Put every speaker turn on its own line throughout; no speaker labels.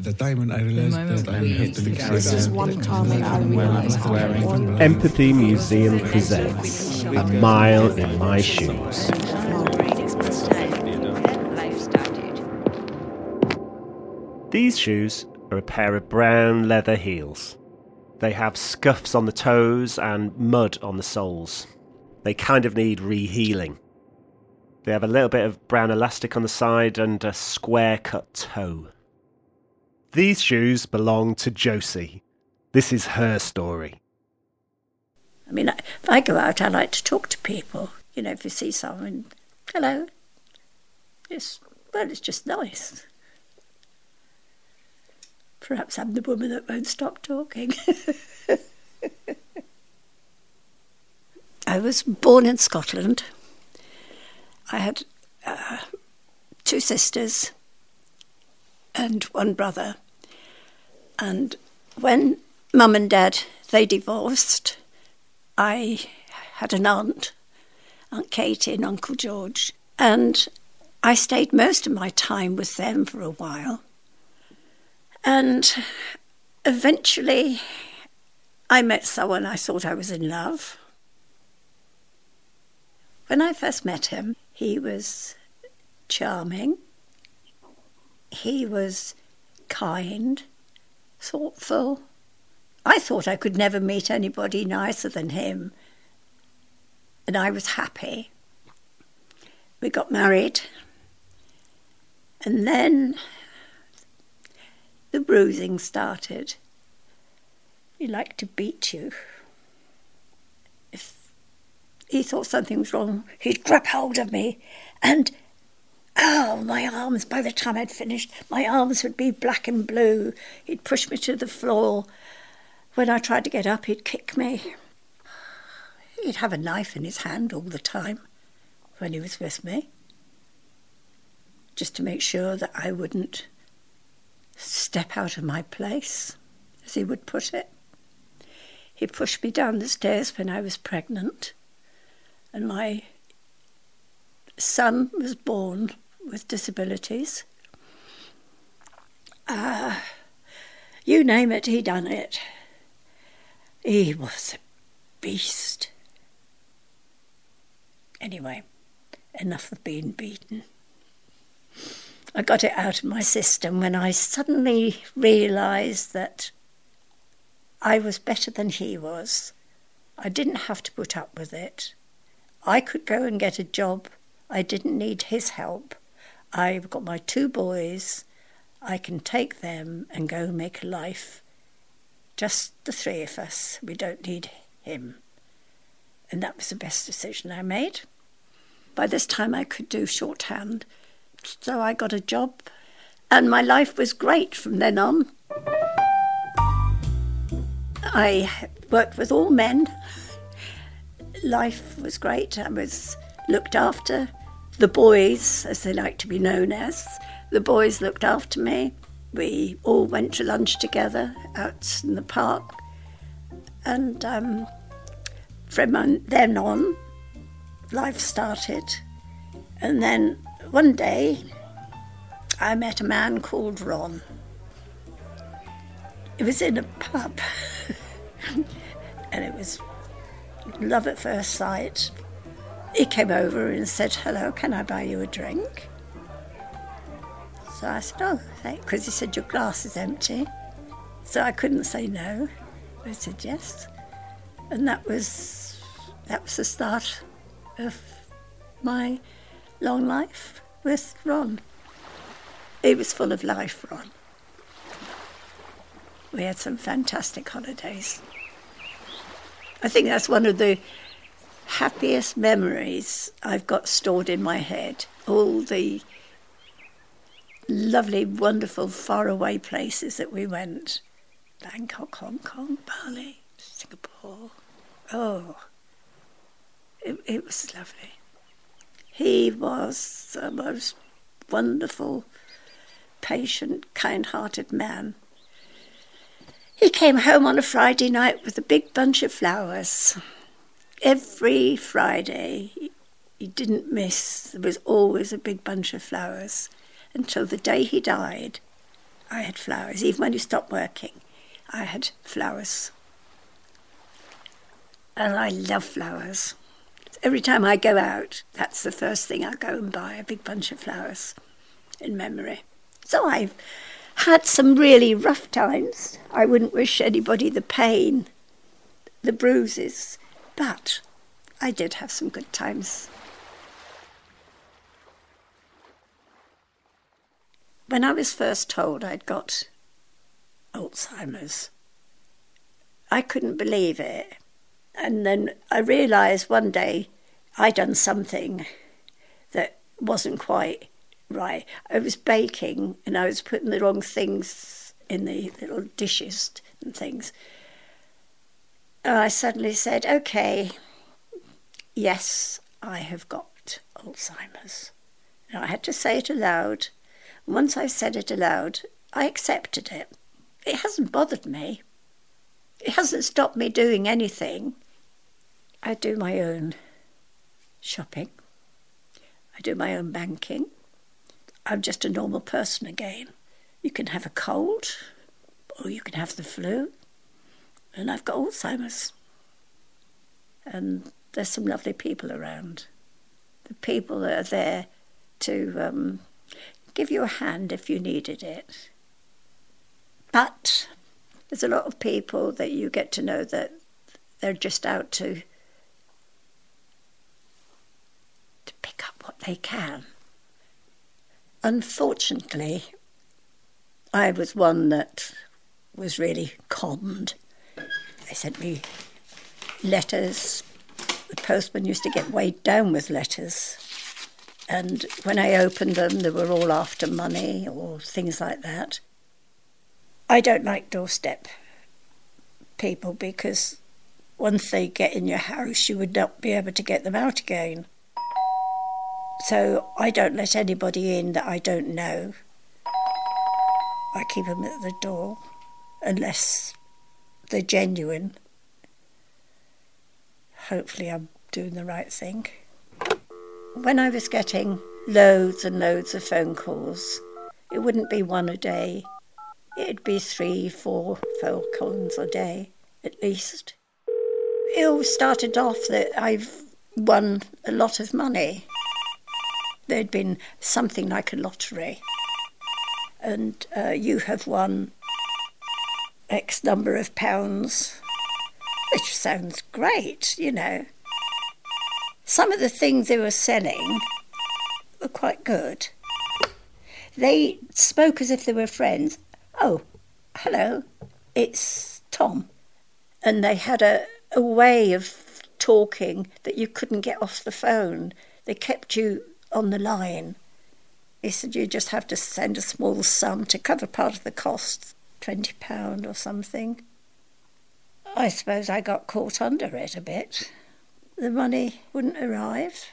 The time when I realized that I have to leave
This is one time I realized I want
Empathy Museum presents A Mile in My Shoes. These shoes are a pair of brown leather heels. They have scuffs on the toes and mud on the soles. They kind of need reheeling. They have a little bit of brown elastic on the side and a square cut toe. These shoes belong to Josie. This is her story.
I mean, if I go out, I like to talk to people. You know, if you see someone, hello. It's, well, it's just nice. Perhaps I'm the woman that won't stop talking. I was born in Scotland. I had uh, two sisters and one brother. And when mum and dad they divorced, I had an aunt, Aunt Katie and Uncle George, and I stayed most of my time with them for a while. And eventually, I met someone I thought I was in love. When I first met him, he was charming, he was kind, thoughtful. I thought I could never meet anybody nicer than him, and I was happy. We got married, and then the bruising started. He liked to beat you. If he thought something was wrong, he'd grab hold of me and Oh, my arms, by the time I'd finished, my arms would be black and blue. He'd push me to the floor. When I tried to get up, he'd kick me. He'd have a knife in his hand all the time when he was with me, just to make sure that I wouldn't step out of my place, as he would put it. He pushed me down the stairs when I was pregnant, and my son was born with disabilities. Uh, you name it, he done it. He was a beast. Anyway, enough of being beaten. I got it out of my system when I suddenly realised that I was better than he was. I didn't have to put up with it. I could go and get a job. I didn't need his help. I've got my two boys. I can take them and go make a life. Just the three of us. We don't need him. And that was the best decision I made. By this time, I could do shorthand. So I got a job, and my life was great from then on. I worked with all men. Life was great. I was looked after the boys, as they like to be known as, the boys looked after me. We all went to lunch together out in the park. And um, from then on, life started. And then one day, I met a man called Ron. It was in a pub, and it was love at first sight. He came over and said, Hello, can I buy you a drink? So I said, Oh, because he said, Your glass is empty. So I couldn't say no. I said yes. And that was that was the start of my long life with Ron. It was full of life, Ron. We had some fantastic holidays. I think that's one of the happiest memories I've got stored in my head. All the lovely, wonderful, faraway places that we went Bangkok, Hong Kong, Bali, Singapore. Oh, it, it was lovely. He was the most wonderful, patient, kind hearted man. He came home on a Friday night with a big bunch of flowers every Friday, he didn't miss. There was always a big bunch of flowers until the day he died. I had flowers. Even when you stopped working, I had flowers. And I love flowers. Every time I go out, that's the first thing I go and buy a big bunch of flowers in memory. So I've had some really rough times. I wouldn't wish anybody the pain, the bruises, but I did have some good times. When I was first told I'd got Alzheimer's, I couldn't believe it. And then I realised one day I'd done something that wasn't quite right. I was baking and I was putting the wrong things in the little dishes and things. I suddenly said, okay, yes, I have got Alzheimer's. And I had to say it aloud. once I said it aloud, I accepted it. It hasn't bothered me. It hasn't stopped me doing anything. I do my own shopping. I do my own banking. I'm just a normal person again. You can have a cold, or you can have the flu, and I've got Alzheimer's. And there's some lovely people around. The people that are there to um, give you a hand if you needed it. But there's a lot of people that you get to know that they're just out to to pick up what they can. Unfortunately, I was one that was really conned. They sent me letters. The postman used to get weighed down with letters. And when I opened them, they were all after money or things like that. I don't like doorstep people because once they get in your house, you would not be able to get them out again. So I don't let anybody in that I don't know. I keep them at the door unless they're genuine. Hopefully, I'm doing the right thing. When I was getting loads and loads of phone calls, it wouldn't be one a day, it'd be three, four phone calls a day at least. It all started off that I've won a lot of money there'd been something like a lottery, and uh, you have won X number of pounds, which sounds great, you know. Some of the things they were selling were quite good. They spoke as if they were friends. Oh, hello, it's Tom. And they had a, a way of talking that you couldn't get off the phone. They kept you on the line. He said, You just have to send a small sum to cover part of the costs, £20 or something. I suppose I got caught under it a bit. The money wouldn't arrive.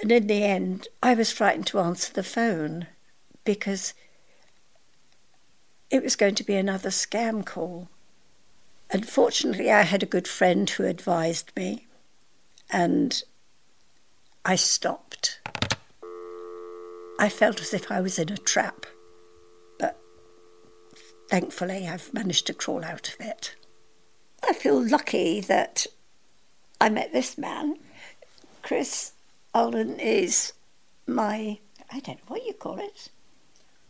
And in the end, I was frightened to answer the phone because it was going to be another scam call. Unfortunately, I had a good friend who advised me, and I stopped. I felt as if I was in a trap, thankfully I've managed to crawl out of it. I feel lucky that I met this man. Chris Allen is my, I don't know what you call it.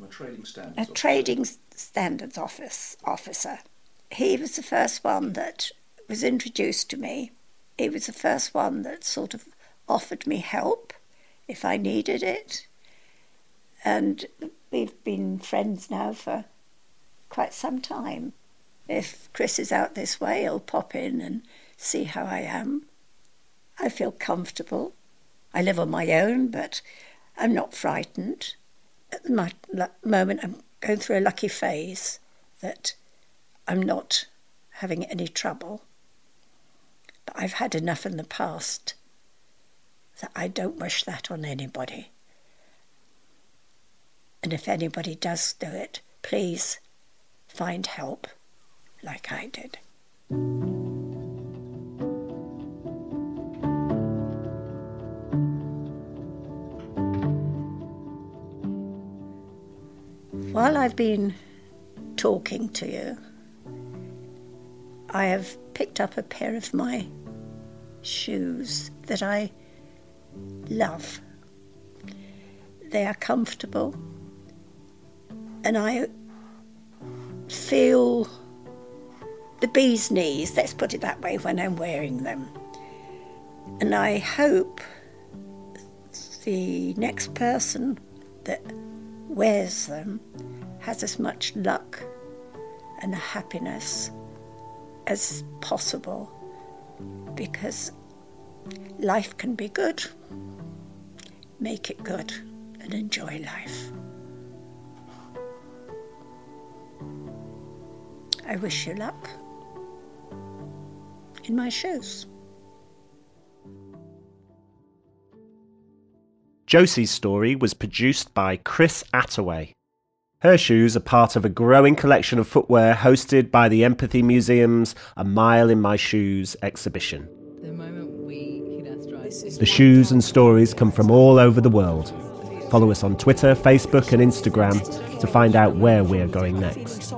A trading standards.
A officer. trading standards office officer. He was the first one that was introduced to me. He was the first one that sort of offered me help if I needed it. And we've been friends now for quite some time. If Chris is out this way, he'll pop in and see how I am. I feel comfortable. I live on my own, but I'm not frightened. At the moment, I'm going through a lucky phase that I'm not having any trouble. But I've had enough in the past that I don't wish that on anybody. And if anybody does do it, please find help like I did. while I've been talking to you, I have picked up a pair of my shoes that I love. They are comfortable, and I feel the bee's knees, let's put it that way, when I'm wearing them. And I hope the next person that wears them has as much luck and happiness as possible because life can be good. Make it good and enjoy life. I wish you luck in my shoes.
Josie's story was produced by Chris Attaway. Her shoes are part of a growing collection of footwear hosted by the Empathy Museum's A Mile in My Shoes exhibition.
The moment we hit our stride,
The shoes and stories come from all over the world. Follow us on Twitter, Facebook, and Instagram to find out where we're going next.